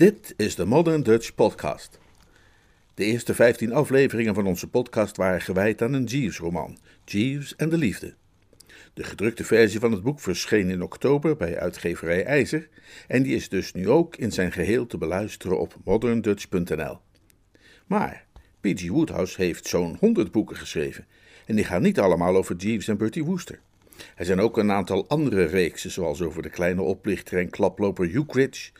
Dit is de Modern Dutch Podcast. De eerste 15 afleveringen van onze podcast waren gewijd aan een Jeeves-roman, Jeeves en de Liefde. De gedrukte versie van het boek verscheen in oktober bij uitgeverij IJzer en die is dus nu ook in zijn geheel te beluisteren op moderndutch.nl. Maar P.G. Woodhouse heeft zo'n 100 boeken geschreven en die gaan niet allemaal over Jeeves en Bertie Wooster. Er zijn ook een aantal andere reeksen, zoals over de kleine oplichter en klaploper Ukridge,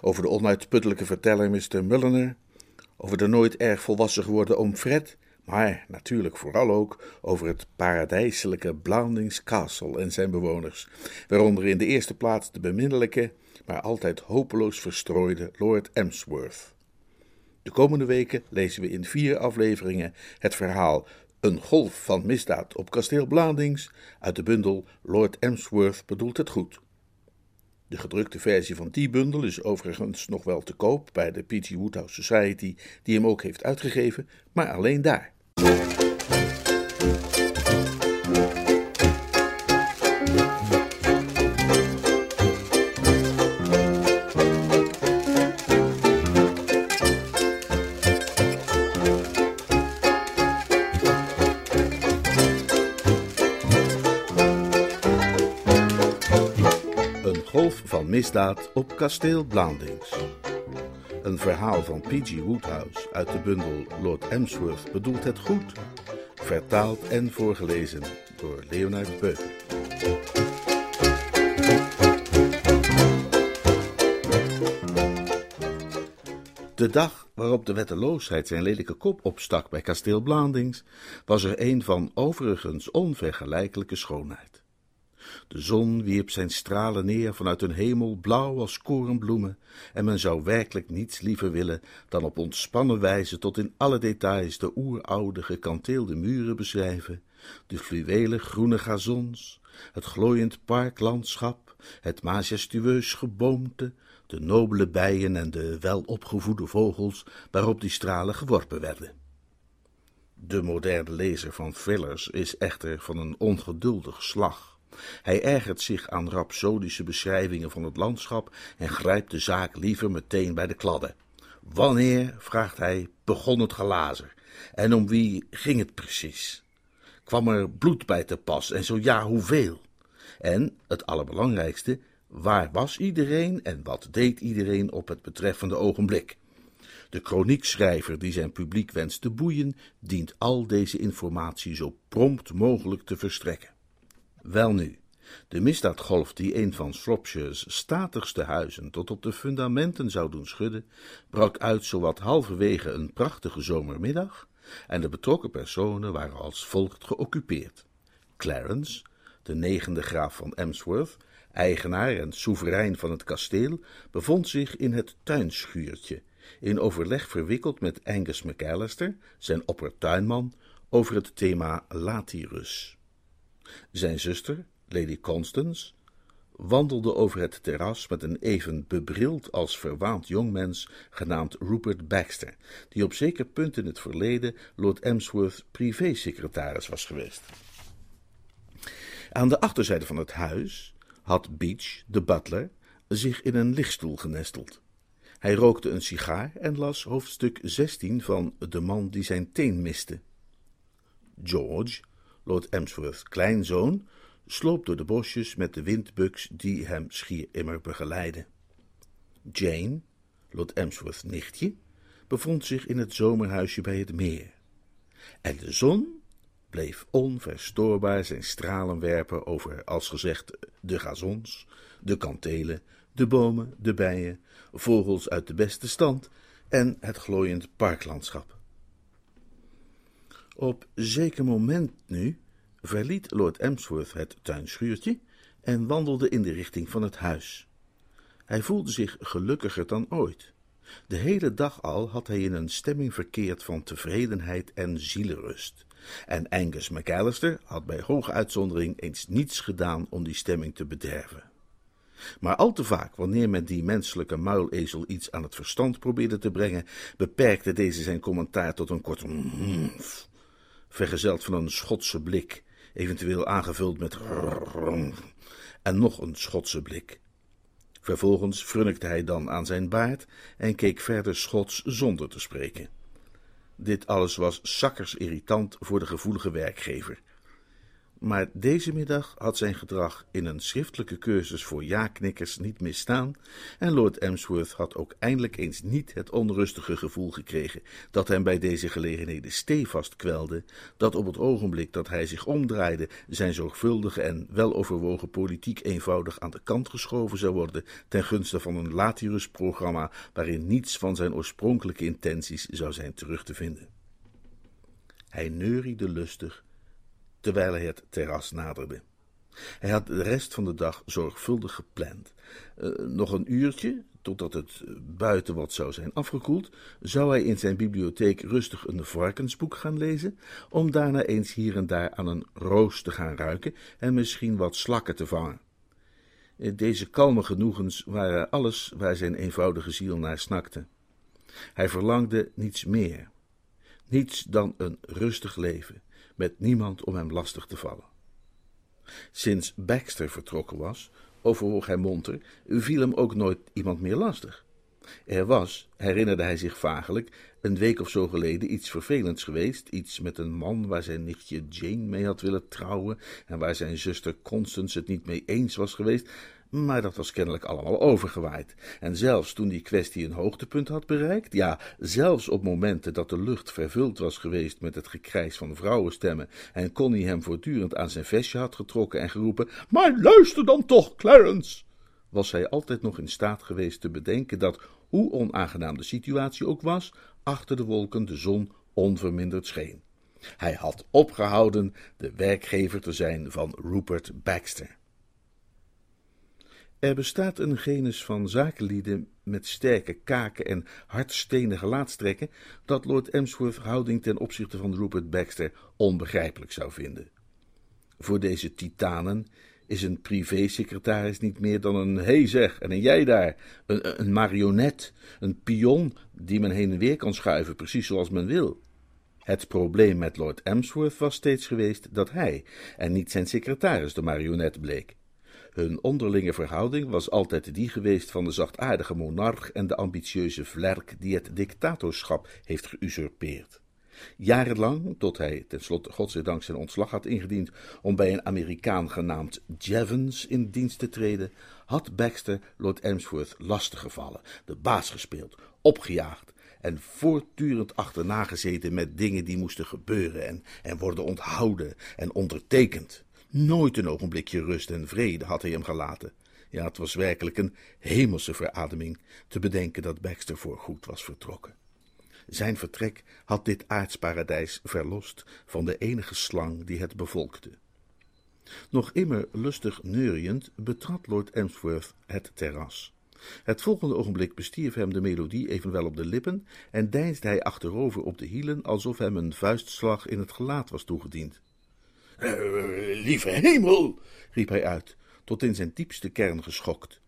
over de onuitputtelijke verteller Mr. Mulliner, over de nooit erg volwassen geworden oom Fred, maar natuurlijk vooral ook over het paradijselijke Blandings Castle en zijn bewoners, waaronder in de eerste plaats de beminnelijke, maar altijd hopeloos verstrooide Lord Emsworth. De komende weken lezen we in vier afleveringen het verhaal een golf van misdaad op kasteel Bladings uit de bundel Lord Emsworth bedoelt het goed. De gedrukte versie van die bundel is overigens nog wel te koop bij de P.G. Woodhouse Society, die hem ook heeft uitgegeven, maar alleen daar. Misdaad op kasteel Blandings. Een verhaal van P.G. Woodhouse uit de bundel Lord Emsworth bedoelt het goed. Vertaald en voorgelezen door Leonard Beuken. De dag waarop de wetteloosheid zijn lelijke kop opstak bij kasteel Blandings, was er een van overigens onvergelijkelijke schoonheid. De zon wierp zijn stralen neer vanuit een hemel blauw als korenbloemen, en men zou werkelijk niets liever willen dan op ontspannen wijze tot in alle details de oeroude gekanteelde muren beschrijven, de fluwelen groene gazons, het glooiend parklandschap, het majestueus geboomte, de nobele bijen en de welopgevoede vogels waarop die stralen geworpen werden. De moderne lezer van thrillers is echter van een ongeduldig slag. Hij ergert zich aan rapsodische beschrijvingen van het landschap en grijpt de zaak liever meteen bij de kladden. Wanneer, vraagt hij, begon het gelazer? En om wie ging het precies? Kwam er bloed bij te pas en zo ja, hoeveel? En, het allerbelangrijkste, waar was iedereen en wat deed iedereen op het betreffende ogenblik? De kroniekschrijver die zijn publiek wenst te boeien, dient al deze informatie zo prompt mogelijk te verstrekken. Welnu, de misdaadgolf die een van Shropshire's statigste huizen tot op de fundamenten zou doen schudden, brak uit zowat halverwege een prachtige zomermiddag, en de betrokken personen waren als volgt geoccupeerd. Clarence, de negende graaf van Emsworth, eigenaar en soeverein van het kasteel, bevond zich in het tuinschuurtje, in overleg verwikkeld met Angus McAllister, zijn oppertuinman, over het thema Latirus. Zijn zuster, Lady Constance, wandelde over het terras met een even bebrild als verwaand jongmens genaamd Rupert Baxter, die op zeker punt in het verleden Lord Emsworth privésecretaris was geweest. Aan de achterzijde van het huis had Beach, de butler, zich in een lichtstoel genesteld. Hij rookte een sigaar en las hoofdstuk 16 van De man die zijn teen miste. George, Lord Emsworth's kleinzoon, sloop door de bosjes met de windbuks die hem schier immer begeleidden. Jane, Lord Emsworth's nichtje, bevond zich in het zomerhuisje bij het meer. En de zon bleef onverstoorbaar zijn stralen werpen over, als gezegd, de gazons, de kantelen, de bomen, de bijen, vogels uit de beste stand en het glooiend parklandschap. Op zeker moment nu verliet Lord Emsworth het tuinschuurtje en wandelde in de richting van het huis. Hij voelde zich gelukkiger dan ooit. De hele dag al had hij in een stemming verkeerd van tevredenheid en zielerust. En Angus McAllister had bij hoge uitzondering eens niets gedaan om die stemming te bederven. Maar al te vaak, wanneer men die menselijke muilezel iets aan het verstand probeerde te brengen, beperkte deze zijn commentaar tot een kort mf, vergezeld van een Schotse blik, eventueel aangevuld met en nog een Schotse blik. Vervolgens frunnikte hij dan aan zijn baard en keek verder Schots zonder te spreken. Dit alles was zakkers irritant voor de gevoelige werkgever. Maar deze middag had zijn gedrag in een schriftelijke cursus voor ja-knikkers niet misstaan en Lord Emsworth had ook eindelijk eens niet het onrustige gevoel gekregen dat hem bij deze gelegenheden stevast kwelde, dat op het ogenblik dat hij zich omdraaide zijn zorgvuldige en weloverwogen politiek eenvoudig aan de kant geschoven zou worden ten gunste van een Latirus-programma waarin niets van zijn oorspronkelijke intenties zou zijn terug te vinden. Hij neuriede lustig terwijl hij het terras naderde. Hij had de rest van de dag zorgvuldig gepland. Uh, nog een uurtje, totdat het buiten wat zou zijn afgekoeld, zou hij in zijn bibliotheek rustig een varkensboek gaan lezen, om daarna eens hier en daar aan een roos te gaan ruiken en misschien wat slakken te vangen. Eh, deze kalme genoegens waren alles waar zijn eenvoudige ziel naar snakte. Hij verlangde niets meer, niets dan een rustig leven, met niemand om hem lastig te vallen. Sinds Baxter vertrokken was, overwoog hij monter, viel hem ook nooit iemand meer lastig. Er was, herinnerde hij zich vagelijk, een week of zo geleden iets vervelends geweest, iets met een man waar zijn nichtje Jane mee had willen trouwen en waar zijn zuster Constance het niet mee eens was geweest, maar dat was kennelijk allemaal overgewaaid. En zelfs toen die kwestie een hoogtepunt had bereikt, ja, zelfs op momenten dat de lucht vervuld was geweest met het gekrijs van vrouwenstemmen en Connie hem voortdurend aan zijn vestje had getrokken en geroepen: Maar luister dan toch, Clarence! was hij altijd nog in staat geweest te bedenken dat, hoe onaangenaam de situatie ook was, achter de wolken de zon onverminderd scheen. Hij had opgehouden de werkgever te zijn van Rupert Baxter. Er bestaat een genus van zakenlieden met sterke kaken en hardstenen gelaatstrekken dat Lord Emsworth houding ten opzichte van Rupert Baxter onbegrijpelijk zou vinden. Voor deze titanen is een privésecretaris niet meer dan een hey zeg en een jij daar, een, een marionet, een pion die men heen en weer kan schuiven, precies zoals men wil. Het probleem met Lord Emsworth was steeds geweest dat hij en niet zijn secretaris de marionet bleek. Hun onderlinge verhouding was altijd die geweest van de zachtaardige monarch en de ambitieuze vlerk die het dictatorschap heeft geusurpeerd. Jarenlang, tot hij tenslotte godzijdank zijn ontslag had ingediend om bij een Amerikaan genaamd Jevons in dienst te treden, had Baxter Lord Emsworth lastiggevallen, de baas gespeeld, opgejaagd en voortdurend achterna gezeten met dingen die moesten gebeuren en, en worden onthouden en ondertekend. Nooit een ogenblikje rust en vrede had hij hem gelaten. Ja, het was werkelijk een hemelse verademing te bedenken dat Baxter voorgoed was vertrokken. Zijn vertrek had dit aardsparadijs verlost van de enige slang die het bevolkte. Nog immer lustig neuriënd betrad Lord Emsworth het terras. Het volgende ogenblik bestierf hem de melodie evenwel op de lippen en deinsde hij achterover op de hielen alsof hem een vuistslag in het gelaat was toegediend. Uh, lieve hemel, riep hij uit, tot in zijn diepste kern geschokt.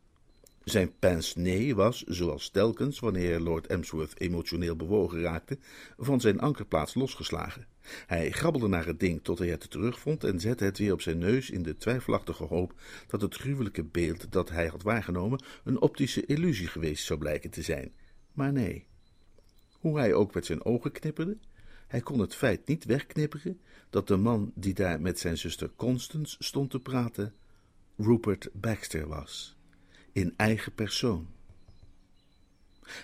Zijn pince-nez was, zoals telkens wanneer Lord Emsworth emotioneel bewogen raakte, van zijn ankerplaats losgeslagen. Hij grabbelde naar het ding tot hij het terugvond en zette het weer op zijn neus in de twijfelachtige hoop dat het gruwelijke beeld dat hij had waargenomen een optische illusie geweest zou blijken te zijn. Maar nee. Hoe hij ook met zijn ogen knipperde, hij kon het feit niet wegknipperen dat de man die daar met zijn zuster Constance stond te praten, Rupert Baxter was, in eigen persoon.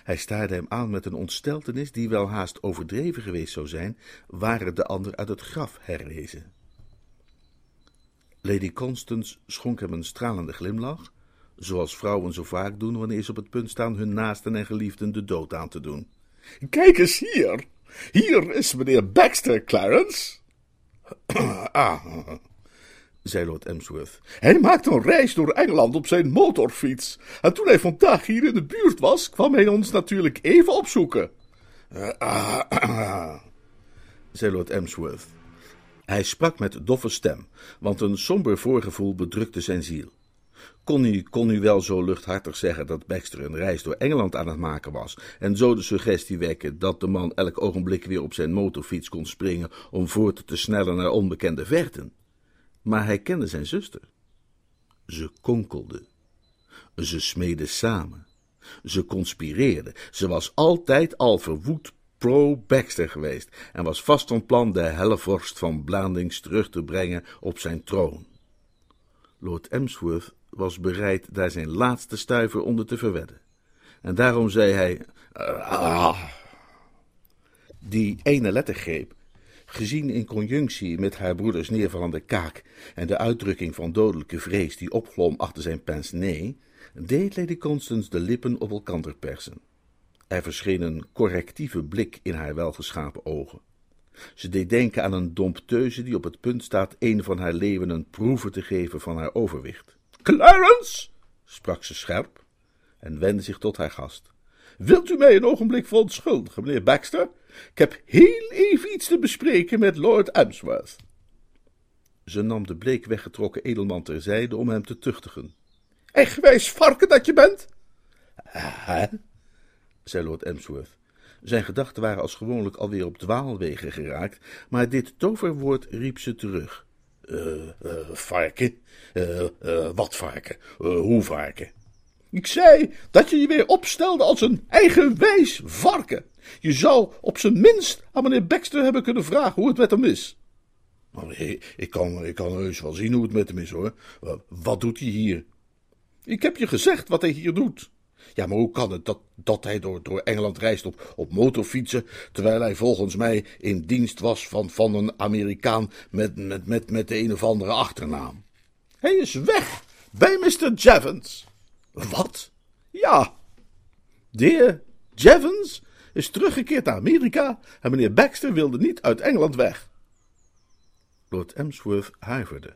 Hij staarde hem aan met een ontsteltenis die wel haast overdreven geweest zou zijn, waren de ander uit het graf herrezen. Lady Constance schonk hem een stralende glimlach, zoals vrouwen zo vaak doen wanneer ze op het punt staan hun naasten en geliefden de dood aan te doen. Kijk eens hier, hier is meneer Baxter, Clarence. ah, zei Lord Emsworth. Hij maakte een reis door Engeland op zijn motorfiets. En toen hij vandaag hier in de buurt was, kwam hij ons natuurlijk even opzoeken. Ah, zei Lord Emsworth. Hij sprak met doffe stem, want een somber voorgevoel bedrukte zijn ziel. Kon u, kon u wel zo luchthartig zeggen dat Baxter een reis door Engeland aan het maken was en zo de suggestie wekken dat de man elk ogenblik weer op zijn motorfiets kon springen om voort te snellen naar onbekende verten? Maar hij kende zijn zuster. Ze konkelde. Ze smeden samen. Ze conspireerden. Ze was altijd al verwoed pro-Baxter geweest en was vast van plan de hellevorst van Blandings terug te brengen op zijn troon. Lord Emsworth was bereid daar zijn laatste stuiver onder te verwedden. En daarom zei hij: ah. Die ene lettergreep, gezien in conjunctie met haar broeders neervallende kaak en de uitdrukking van dodelijke vrees die opglom achter zijn pince-nez, deed Lady Constance de lippen op elkander persen. Er verscheen een correctieve blik in haar welgeschapen ogen. Ze deed denken aan een dompteuze die op het punt staat een van haar leeuwen een proeve te geven van haar overwicht. Clarence, sprak ze scherp en wendde zich tot haar gast. Wilt u mij een ogenblik verontschuldigen, meneer Baxter? Ik heb heel even iets te bespreken met Lord Emsworth. Ze nam de bleek weggetrokken edelman terzijde om hem te tuchtigen. Eigenwijs varken dat je bent? Hè? zei Lord Emsworth. Zijn gedachten waren als gewoonlijk alweer op dwaalwegen geraakt, maar dit toverwoord riep ze terug. Uh, uh, varken? Uh, wat varken? hoe varken? Ik zei dat je je weer opstelde als een eigenwijs varken. Je zou op zijn minst aan meneer Baxter hebben kunnen vragen hoe het met hem is. Ik kan, ik kan heus wel zien hoe het met hem is, hoor. Wat doet hij hier? Ik heb je gezegd wat hij hier doet. Ja, maar hoe kan het dat, dat hij door, door Engeland reist op, op motorfietsen, terwijl hij volgens mij in dienst was van, van een Amerikaan met, met, met, met de een of andere achternaam? Hij is weg bij Mr. Javens. Wat? Ja. De heer Javens is teruggekeerd naar Amerika en meneer Baxter wilde niet uit Engeland weg. Lord Emsworth huiverde.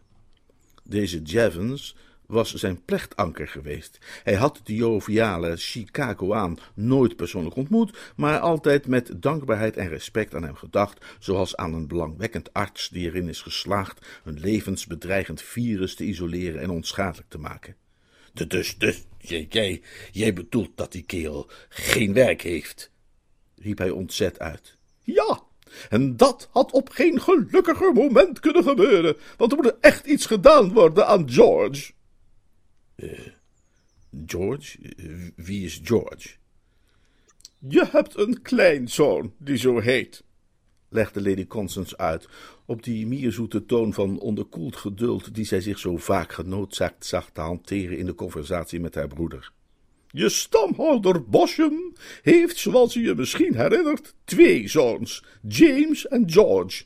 Deze Javens was zijn plechtanker geweest. Hij had de joviale Chicagoaan nooit persoonlijk ontmoet, maar altijd met dankbaarheid en respect aan hem gedacht, zoals aan een belangwekkend arts die erin is geslaagd een levensbedreigend virus te isoleren en onschadelijk te maken. Dus, dus, jij, jij bedoelt dat die kerel geen werk heeft? riep hij ontzet uit. Ja, en dat had op geen gelukkiger moment kunnen gebeuren, want er moet echt iets gedaan worden aan George. Uh, George? Wie is George? Je hebt een kleinzoon die zo heet, legde Lady Constance uit, op die mierzoete toon van onderkoeld geduld die zij zich zo vaak genoodzaakt zag te hanteren in de conversatie met haar broeder. Je stamhouder Bosham heeft, zoals u je misschien herinnert, twee zoons, James en George.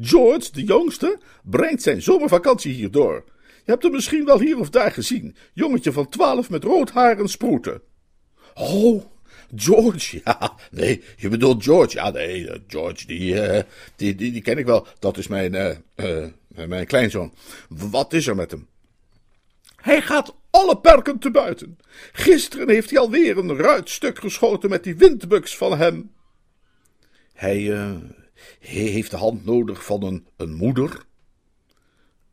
George, de jongste, brengt zijn zomervakantie hier door. Je hebt hem misschien wel hier of daar gezien. Jongetje van twaalf met rood haar en sproeten. Oh, George, ja. Nee, je bedoelt George. Ja, nee, eh, George, die, uh, die, die, die, ken ik wel. Dat is mijn, uh, mijn kleinzoon. Wat is er met hem? Hij gaat alle perken te buiten. Gisteren heeft hij alweer een ruitstuk geschoten met die windbuks van hem. Hij, hij heeft de hand nodig van een, een moeder,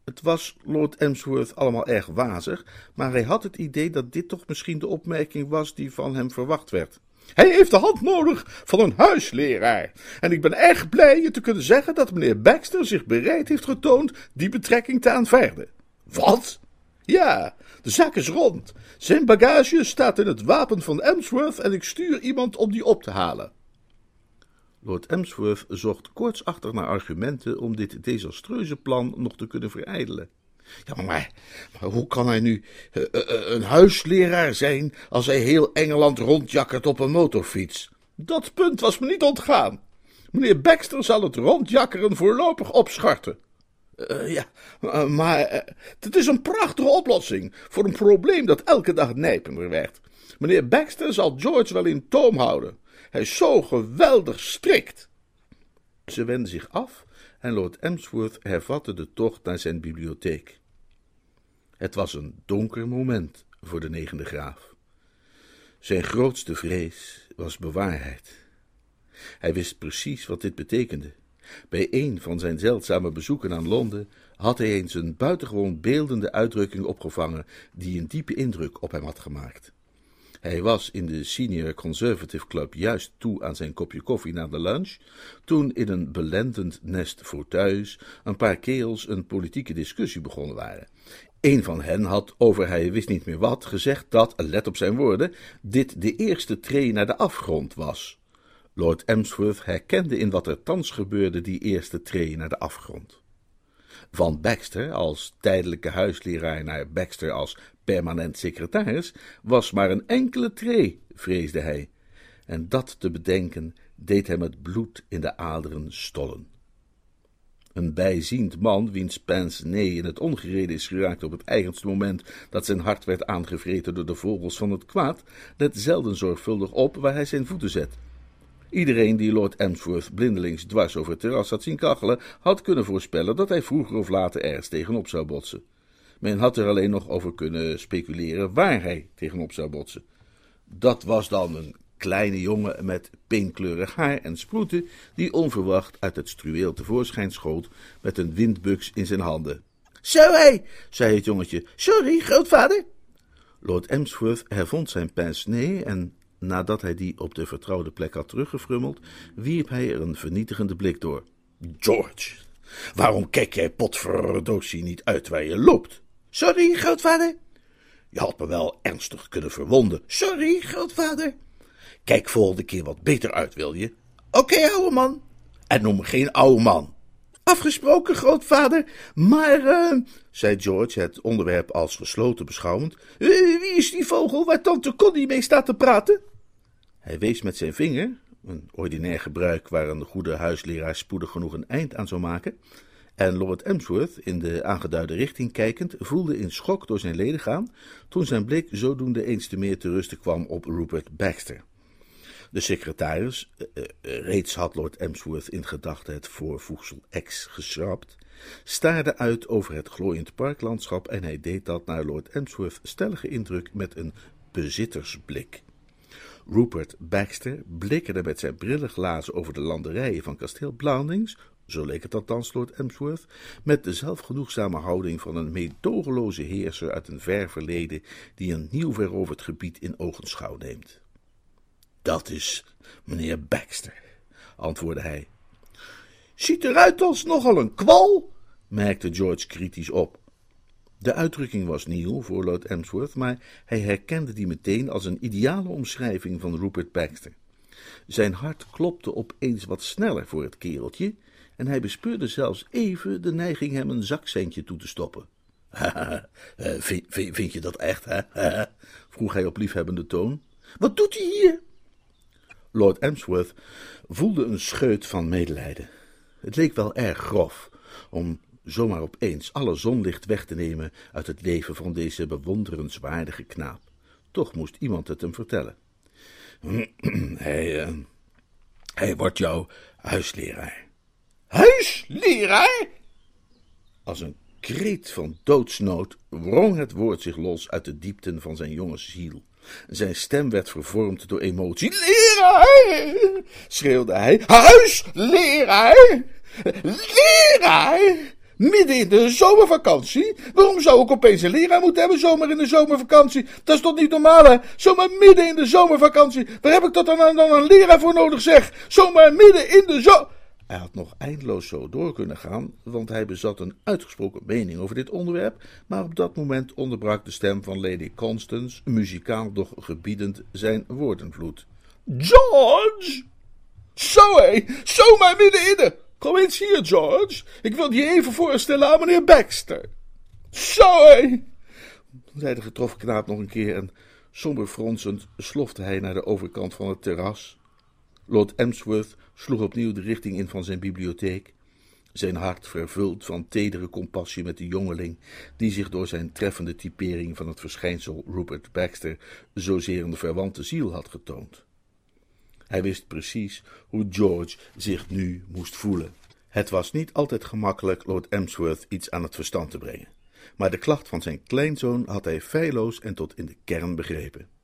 het was Lord Emsworth allemaal erg wazig, maar hij had het idee dat dit toch misschien de opmerking was die van hem verwacht werd. Hij heeft de hand nodig van een huisleraar. En ik ben erg blij je te kunnen zeggen dat meneer Baxter zich bereid heeft getoond die betrekking te aanvaarden. Wat? Ja, de zaak is rond. Zijn bagage staat in het wapen van Emsworth en ik stuur iemand om die op te halen. Lord Emsworth zocht koortsachtig naar argumenten om dit desastreuze plan nog te kunnen verijdelen. Ja, maar, maar hoe kan hij nu uh, uh, een huisleraar zijn als hij heel Engeland rondjakkert op een motorfiets? Dat punt was me niet ontgaan. Meneer Baxter zal het rondjakkeren voorlopig opscharten. Uh, ja, maar het is een prachtige oplossing voor een probleem dat elke dag nijpender werd. Meneer Baxter zal George wel in toom houden. Hij is zo geweldig strikt. Ze wendde zich af en Lord Emsworth hervatte de tocht naar zijn bibliotheek. Het was een donker moment voor de negende graaf. Zijn grootste vrees was bewaarheid. Hij wist precies wat dit betekende. Bij een van zijn zeldzame bezoeken aan Londen had hij eens een buitengewoon beeldende uitdrukking opgevangen die een diepe indruk op hem had gemaakt. Hij was in de Senior Conservative Club juist toe aan zijn kopje koffie na de lunch, toen in een belendend nest fauteuils een paar kerels een politieke discussie begonnen waren. Een van hen had over hij wist niet meer wat gezegd dat, let op zijn woorden, dit de eerste tree naar de afgrond was. Lord Emsworth herkende in wat er thans gebeurde die eerste tree naar de afgrond. Van Baxter als tijdelijke huisleraar naar Baxter als permanent secretaris was maar een enkele tree, vreesde hij, en dat te bedenken deed hem het bloed in de aderen stollen. Een bijziend man, wiens pince nee in het ongereden is geraakt op het eigenste moment dat zijn hart werd aangevreten door de vogels van het kwaad, let zelden zorgvuldig op waar hij zijn voeten zet. Iedereen die Lord Emsworth blindelings dwars over het terras had zien kachelen, had kunnen voorspellen dat hij vroeger of later ergens tegenop zou botsen. Men had er alleen nog over kunnen speculeren waar hij tegenop zou botsen. Dat was dan een kleine jongen met pinkkleurig haar en sproeten, die onverwacht uit het struweel tevoorschijn schoot met een windbuks in zijn handen. Zo hé, zei het jongetje. Sorry, grootvader. Lord Emsworth hervond zijn pince-nez en nadat hij die op de vertrouwde plek had teruggefrummeld, wierp hij er een vernietigende blik door. George, waarom kijk jij potverdosie niet uit waar je loopt? Sorry, grootvader. Je had me wel ernstig kunnen verwonden. Sorry, grootvader. Kijk volgende keer wat beter uit, wil je? Oké, ouwe man. En noem me geen ouwe man. Afgesproken, grootvader. Maar, uh, zei George, het onderwerp als gesloten beschouwend. Uh, wie is die vogel waar tante Connie mee staat te praten? Hij wees met zijn vinger, een ordinair gebruik waar een goede huisleraar spoedig genoeg een eind aan zou maken. En Lord Emsworth, in de aangeduide richting kijkend, voelde in schok door zijn leden gaan, toen zijn blik zodoende eens te meer te rusten kwam op Rupert Baxter. De secretaris, uh, reeds had Lord Emsworth in gedachten het voorvoegsel X geschrapt, staarde uit over het glooiend parklandschap en hij deed dat naar Lord Emsworth stellige indruk met een bezittersblik. Rupert Baxter blikkerde met zijn brillenglazen over de landerijen van kasteel Blandings, zo leek het althans Lord Emsworth, met de zelfgenoegzame houding van een meedogenloze heerser uit een ver verleden die een nieuw veroverd gebied in ogenschouw neemt. Dat is meneer Baxter, antwoordde hij. Ziet eruit als nogal een kwal, merkte George kritisch op. De uitdrukking was nieuw voor Lord Emsworth, maar hij herkende die meteen als een ideale omschrijving van Rupert Baxter. Zijn hart klopte opeens wat sneller voor het kereltje, en hij bespeurde zelfs even de neiging hem een zakcentje toe te stoppen. vind, vind, vind je dat echt, hè? vroeg hij op liefhebbende toon. Wat doet hij hier? Lord Emsworth voelde een scheut van medelijden. Het leek wel erg grof om zomaar opeens alle zonlicht weg te nemen uit het leven van deze bewonderenswaardige knaap. Toch moest iemand het hem vertellen. hij, uh, hij wordt jouw huisleraar. Huisleraar? Als een kreet van doodsnood wrong het woord zich los uit de diepten van zijn jonge ziel. Zijn stem werd vervormd door emotie. Leraar! schreeuwde hij. Huisleraar! Leraar! Midden in de zomervakantie? Waarom zou ik opeens een leraar moeten hebben zomaar in de zomervakantie? Dat is toch niet normaal, hè? Zomaar midden in de zomervakantie. Waar heb ik dat dan, dan een leraar voor nodig, zeg? Zomaar midden in de zo... Hij had nog eindeloos zo door kunnen gaan, want hij bezat een uitgesproken mening over dit onderwerp, maar op dat moment onderbrak de stem van Lady Constance, muzikaal doch gebiedend, zijn woordenvloed. George! Zo hé, zomaar midden in de... Kom eens hier, George. Ik wil je even voorstellen aan meneer Baxter. Zo hé! zei de getroffen knaap nog een keer en somber fronsend slofte hij naar de overkant van het terras. Lord Emsworth sloeg opnieuw de richting in van zijn bibliotheek, zijn hart vervuld van tedere compassie met de jongeling, die zich door zijn treffende typering van het verschijnsel Rupert Baxter zozeer een verwante ziel had getoond. Hij wist precies hoe George zich nu moest voelen. Het was niet altijd gemakkelijk Lord Emsworth iets aan het verstand te brengen, maar de klacht van zijn kleinzoon had hij feilloos en tot in de kern begrepen.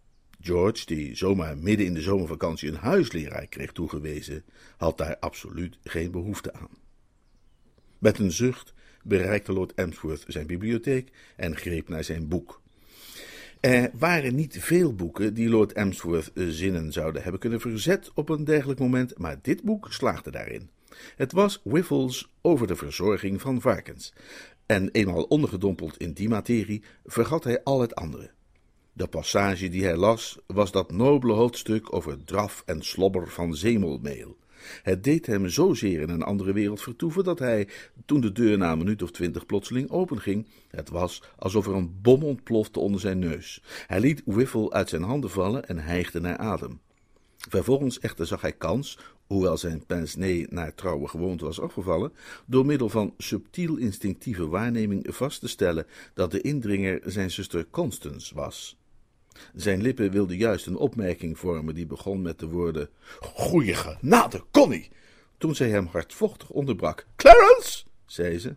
George, die zomaar midden in de zomervakantie een huisleraar kreeg toegewezen, had daar absoluut geen behoefte aan. Met een zucht bereikte Lord Emsworth zijn bibliotheek en greep naar zijn boek. Er waren niet veel boeken die Lord Emsworth zinnen zouden hebben kunnen verzet op een dergelijk moment, maar dit boek slaagde daarin. Het was Wiffles over de verzorging van varkens. En eenmaal ondergedompeld in die materie, vergat hij al het andere. De passage die hij las, was dat nobele hoofdstuk over draf en slobber van zemelmeel. Het deed hem zozeer in een andere wereld vertoeven dat hij, toen de deur na een minuut of twintig plotseling openging, het was alsof er een bom ontplofte onder zijn neus. Hij liet Wiffle uit zijn handen vallen en hijgde naar adem. Vervolgens echter zag hij kans, hoewel zijn pince naar trouwe gewoonte was afgevallen, door middel van subtiel instinctieve waarneming vast te stellen dat de indringer zijn zuster Constance was. Zijn lippen wilden juist een opmerking vormen die begon met de woorden: Goeie genade, Connie! Toen zij hem hardvochtig onderbrak. Clarence! zei ze.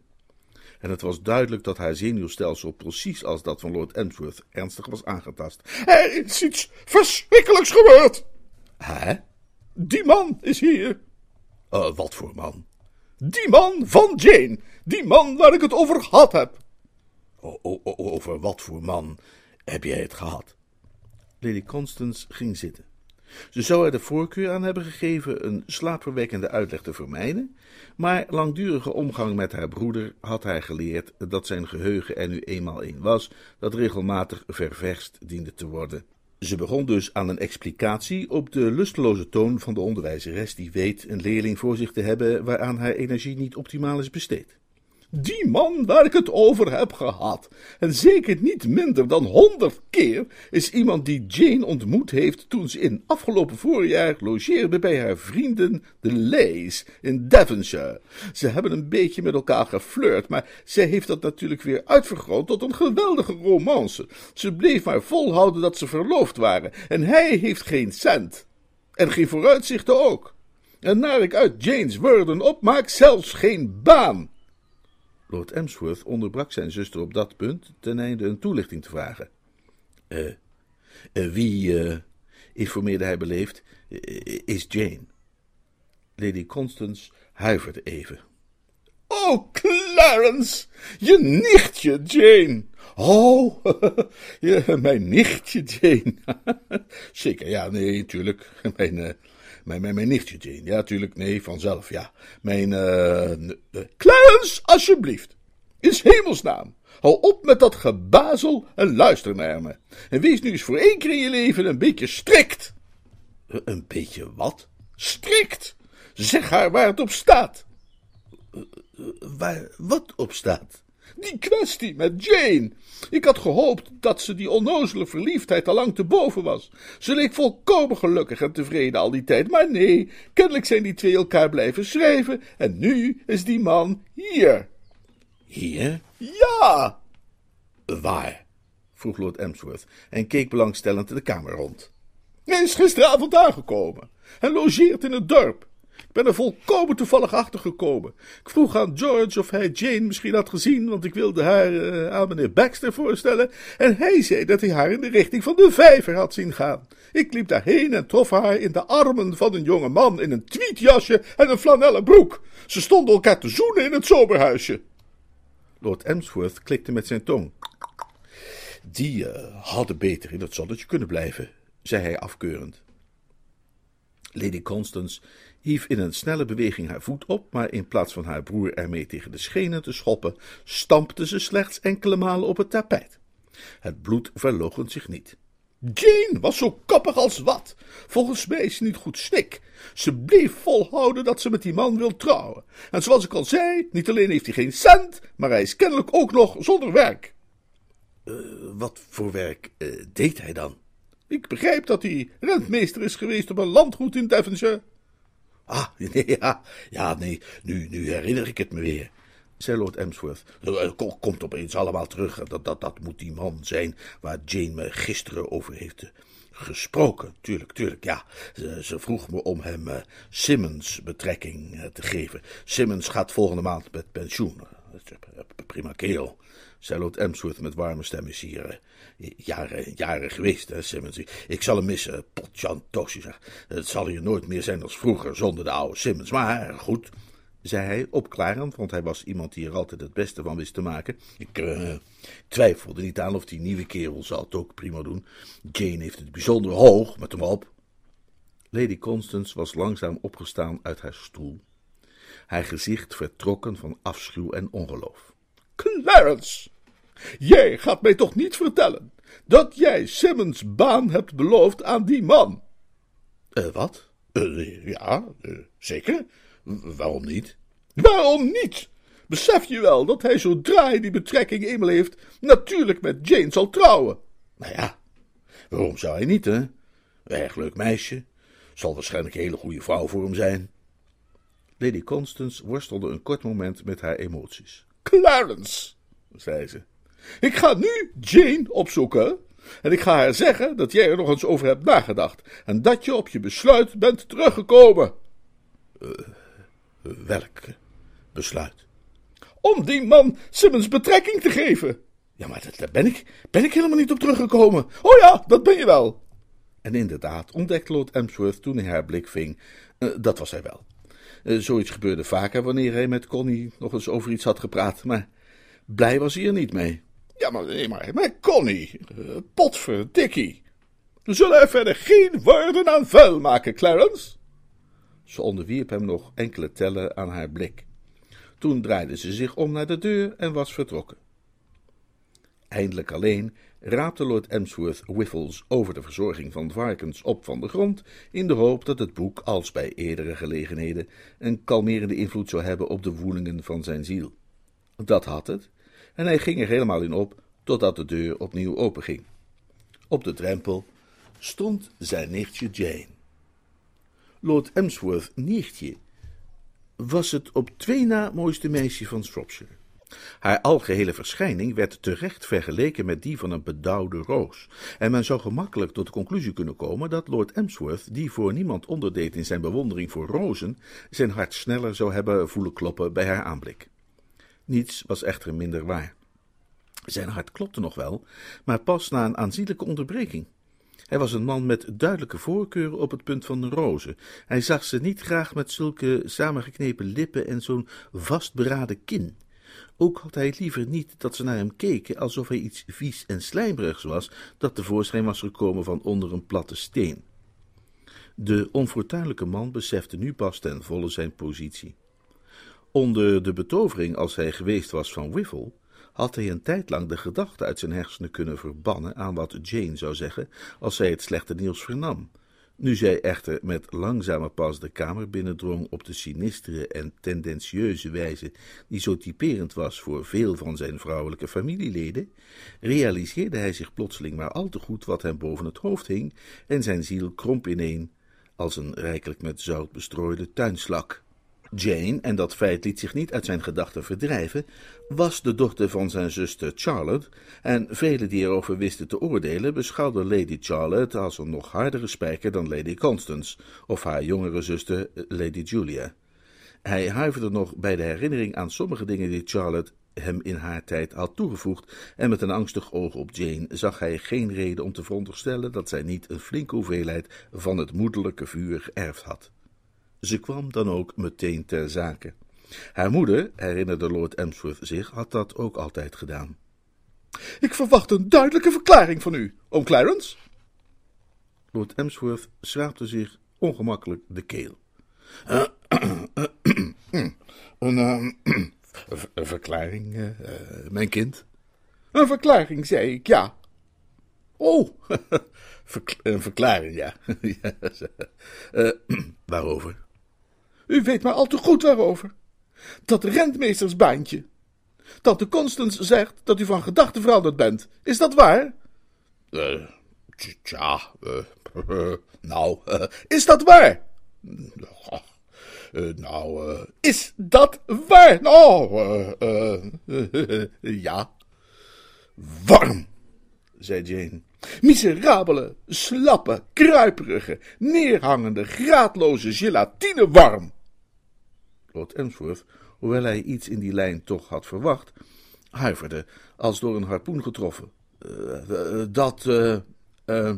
En het was duidelijk dat haar zenuwstelsel precies als dat van Lord Emsworth ernstig was aangetast. Er is iets verschrikkelijks gebeurd! Hè? Die man is hier. Uh, wat voor man? Die man van Jane. Die man waar ik het over gehad heb. O, o, over wat voor man heb jij het gehad? Lady Constance ging zitten. Ze zou er de voorkeur aan hebben gegeven een slaapverwekkende uitleg te vermijden, maar langdurige omgang met haar broeder had haar geleerd dat zijn geheugen er nu eenmaal een was, dat regelmatig ververst diende te worden. Ze begon dus aan een explicatie op de lusteloze toon van de onderwijzeres die weet een leerling voor zich te hebben waaraan haar energie niet optimaal is besteed. Die man waar ik het over heb gehad, en zeker niet minder dan honderd keer, is iemand die Jane ontmoet heeft toen ze in afgelopen voorjaar logeerde bij haar vrienden de Leys in Devonshire. Ze hebben een beetje met elkaar geflirt, maar zij heeft dat natuurlijk weer uitvergroot tot een geweldige romance. Ze bleef maar volhouden dat ze verloofd waren, en hij heeft geen cent. En geen vooruitzichten ook. En naar ik uit Jane's woorden opmaak, zelfs geen baan. Lord Emsworth onderbrak zijn zuster op dat punt ten einde een toelichting te vragen. Eh, uh, wie, uh, informeerde hij beleefd, is Jane? Lady Constance huiverde even. Oh, Clarence, je nichtje Jane. Oh, mijn nichtje Jane. Zeker, ja, nee, natuurlijk. Mijn, mijn, mijn, mijn nichtje Jane. Ja, tuurlijk, nee, vanzelf, ja. Mijn, uh, Clarence, alsjeblieft. In hemelsnaam. Hou op met dat gebazel en luister naar me. En wees nu eens voor één keer in je leven een beetje strikt. Een beetje wat? Strikt. Zeg haar waar het op staat. Waar wat op staat? Die kwestie met Jane. Ik had gehoopt dat ze die onnozele verliefdheid al lang te boven was. Ze leek volkomen gelukkig en tevreden al die tijd, maar nee, kennelijk zijn die twee elkaar blijven schrijven en nu is die man hier. Hier? Ja! Waar? vroeg Lord Emsworth en keek belangstellend de kamer rond. Hij is gisteravond aangekomen en logeert in het dorp. Ben er volkomen toevallig achter gekomen. Ik vroeg aan George of hij Jane misschien had gezien, want ik wilde haar uh, aan meneer Baxter voorstellen. En hij zei dat hij haar in de richting van de vijver had zien gaan. Ik liep daarheen en trof haar in de armen van een jonge man in een tweetjasje en een flanellen broek. Ze stonden elkaar te zoenen in het zomerhuisje. Lord Emsworth klikte met zijn tong. Die uh, hadden beter in het zonnetje kunnen blijven, zei hij afkeurend. Lady Constance hief in een snelle beweging haar voet op, maar in plaats van haar broer ermee tegen de schenen te schoppen, stampte ze slechts enkele malen op het tapijt. Het bloed verloochent zich niet. Jane was zo koppig als wat. Volgens mij is ze niet goed snik. Ze bleef volhouden dat ze met die man wil trouwen. En zoals ik al zei, niet alleen heeft hij geen cent, maar hij is kennelijk ook nog zonder werk. Uh, wat voor werk uh, deed hij dan? Ik begrijp dat hij rentmeester is geweest op een landgoed in Devonshire. Ah, ja, ja, nee, nu, nu herinner ik het me weer, zei Lord Emsworth. Het komt opeens allemaal terug. Dat, dat, dat moet die man zijn waar Jane me gisteren over heeft eh, gesproken. Tuurlijk, tuurlijk, ja. Ze, vroeg me om hem Simmons betrekking te geven. Simmons gaat volgende maand met pensioen. Prima kerel zei Lord Emsworth met warme stem, is hier jaren, jaren geweest, hè, Simmons. Ik zal hem missen, potjan Toshi, zeg. Het zal hier nooit meer zijn als vroeger, zonder de oude Simmons. Maar goed, zei hij, opklarend, want hij was iemand die er altijd het beste van wist te maken. Ik uh, twijfelde niet aan of die nieuwe kerel zal het ook prima doen. Jane heeft het bijzonder hoog met hem op. Lady Constance was langzaam opgestaan uit haar stoel, haar gezicht vertrokken van afschuw en ongeloof. Clarence, jij gaat mij toch niet vertellen dat jij Simmons baan hebt beloofd aan die man? Uh, wat? Uh, ja, uh, zeker. Waarom niet? Waarom niet? Besef je wel dat hij zodra hij die betrekking eenmaal heeft, natuurlijk met Jane zal trouwen? Nou ja, waarom zou hij niet, hè? Erg leuk meisje. Zal waarschijnlijk een hele goede vrouw voor hem zijn. Lady Constance worstelde een kort moment met haar emoties. Clarence, zei ze. Ik ga nu Jane opzoeken. En ik ga haar zeggen dat jij er nog eens over hebt nagedacht. En dat je op je besluit bent teruggekomen. Uh, welk besluit? Om die man Simmons betrekking te geven. Ja, maar daar ben ik, ben ik helemaal niet op teruggekomen. Oh ja, dat ben je wel. En inderdaad ontdekte Lord Emsworth toen hij haar blik ving. Uh, dat was hij wel. Uh, zoiets gebeurde vaker wanneer hij met Connie nog eens over iets had gepraat. Maar blij was hij er niet mee. Ja, maar nee, maar met Connie. Uh, potverdikkie. We zullen er verder geen woorden aan vuil maken, Clarence. Ze onderwierp hem nog enkele tellen aan haar blik. Toen draaide ze zich om naar de deur en was vertrokken. Eindelijk alleen raapte Lord Emsworth Whiffles over de verzorging van varkens op van de grond, in de hoop dat het boek, als bij eerdere gelegenheden, een kalmerende invloed zou hebben op de woelingen van zijn ziel. Dat had het, en hij ging er helemaal in op, totdat de deur opnieuw openging. Op de drempel stond zijn nichtje Jane. Lord Emsworth nichtje was het op twee na mooiste meisje van Shropshire. Haar algehele verschijning werd terecht vergeleken met die van een bedauwde roos, en men zou gemakkelijk tot de conclusie kunnen komen dat Lord Emsworth, die voor niemand onderdeed in zijn bewondering voor rozen, zijn hart sneller zou hebben voelen kloppen bij haar aanblik. Niets was echter minder waar. Zijn hart klopte nog wel, maar pas na een aanzienlijke onderbreking. Hij was een man met duidelijke voorkeuren op het punt van rozen. Hij zag ze niet graag met zulke samengeknepen lippen en zo'n vastberaden kin. Ook had hij liever niet dat ze naar hem keken alsof hij iets vies en slijmerigs was dat tevoorschijn was gekomen van onder een platte steen. De onfortuinlijke man besefte nu pas ten volle zijn positie. Onder de betovering als hij geweest was van Wiffle, had hij een tijd lang de gedachte uit zijn hersenen kunnen verbannen aan wat Jane zou zeggen als zij het slechte nieuws vernam. Nu zij echter met langzame pas de kamer binnendrong op de sinistere en tendentieuze wijze die zo typerend was voor veel van zijn vrouwelijke familieleden, realiseerde hij zich plotseling maar al te goed wat hem boven het hoofd hing en zijn ziel kromp ineen als een rijkelijk met zout bestrooide tuinslak. Jane, en dat feit liet zich niet uit zijn gedachten verdrijven, was de dochter van zijn zuster Charlotte, en velen die erover wisten te oordelen beschouwden Lady Charlotte als een nog hardere spijker dan Lady Constance, of haar jongere zuster Lady Julia. Hij huiverde nog bij de herinnering aan sommige dingen die Charlotte hem in haar tijd had toegevoegd, en met een angstig oog op Jane zag hij geen reden om te veronderstellen dat zij niet een flinke hoeveelheid van het moederlijke vuur geërfd had. Ze kwam dan ook meteen ter zake. Haar moeder, herinnerde Lord Emsworth zich, had dat ook altijd gedaan. Ik verwacht een duidelijke verklaring van u, oom Clarence. Lord Emsworth schraapte zich ongemakkelijk de keel. een, uh, een verklaring, uh, mijn kind? Een verklaring, zei ik, ja. Oh, een verklaring, ja. uh, waarover? U weet maar al te goed waarover. Dat rentmeestersbaantje. Tante Constance zegt dat u van gedachten veranderd bent. Is dat waar? Uh, tja, uh, nou, uh, is dat waar? nou, is dat waar? Nou, ja. Warm, zei Jane. Miserabele, slappe, kruiperige, neerhangende, graadloze gelatine warm. Lord Emsworth, hoewel hij iets in die lijn toch had verwacht, huiverde, als door een harpoen getroffen. Uh, dat, uh, uh,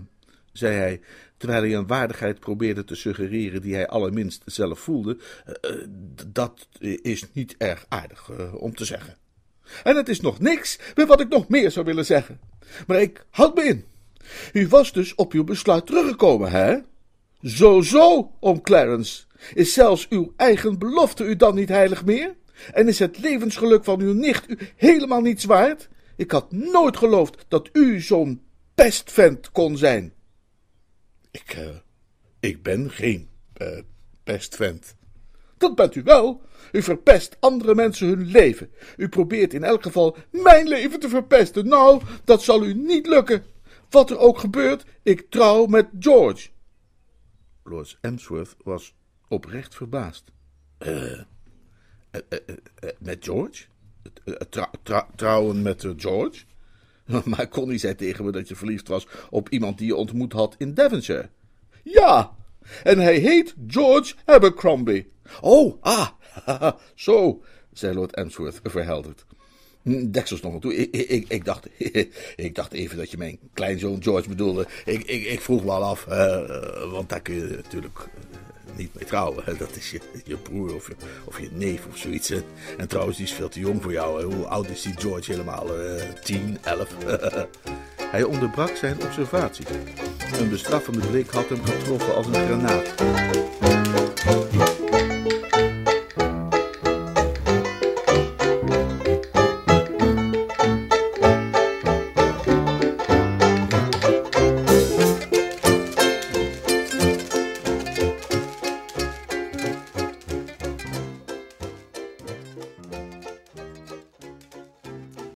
zei hij, terwijl hij een waardigheid probeerde te suggereren die hij allerminst zelf voelde, dat is niet erg aardig om te zeggen. En het is nog niks met wat ik nog meer zou willen zeggen. Maar ik houd me in. U was dus op uw besluit teruggekomen, hè? Zo, zo, oom Clarence. Is zelfs uw eigen belofte u dan niet heilig meer? En is het levensgeluk van uw nicht u helemaal niets waard? Ik had nooit geloofd dat u zo'n pestvent kon zijn. Ik, uh, ik ben geen uh, pestvent. Dat bent u wel. U verpest andere mensen hun leven. U probeert in elk geval mijn leven te verpesten. Nou, dat zal u niet lukken. Wat er ook gebeurt, ik trouw met George. Lord Emsworth was oprecht verbaasd. Uh, uh, uh, met George? Trouwen met George? Maar Connie zei tegen me dat je verliefd was op iemand die je ontmoet had in Devonshire. Ja, en hij heet George Abercrombie. Oh, ah, zo, zei Lord Emsworth verhelderd. Deksels nog toe. Ik, ik, ik, dacht, ik dacht even dat je mijn kleinzoon George bedoelde. Ik, ik, ik vroeg me al af, uh, want daar kun je natuurlijk niet mee trouwen. Dat is je, je broer of je, of je neef of zoiets. En trouwens, die is veel te jong voor jou. Hoe oud is die George helemaal? Uh, tien, elf? Hij onderbrak zijn observatie. Een bestraffende blik had hem getroffen als een granaat.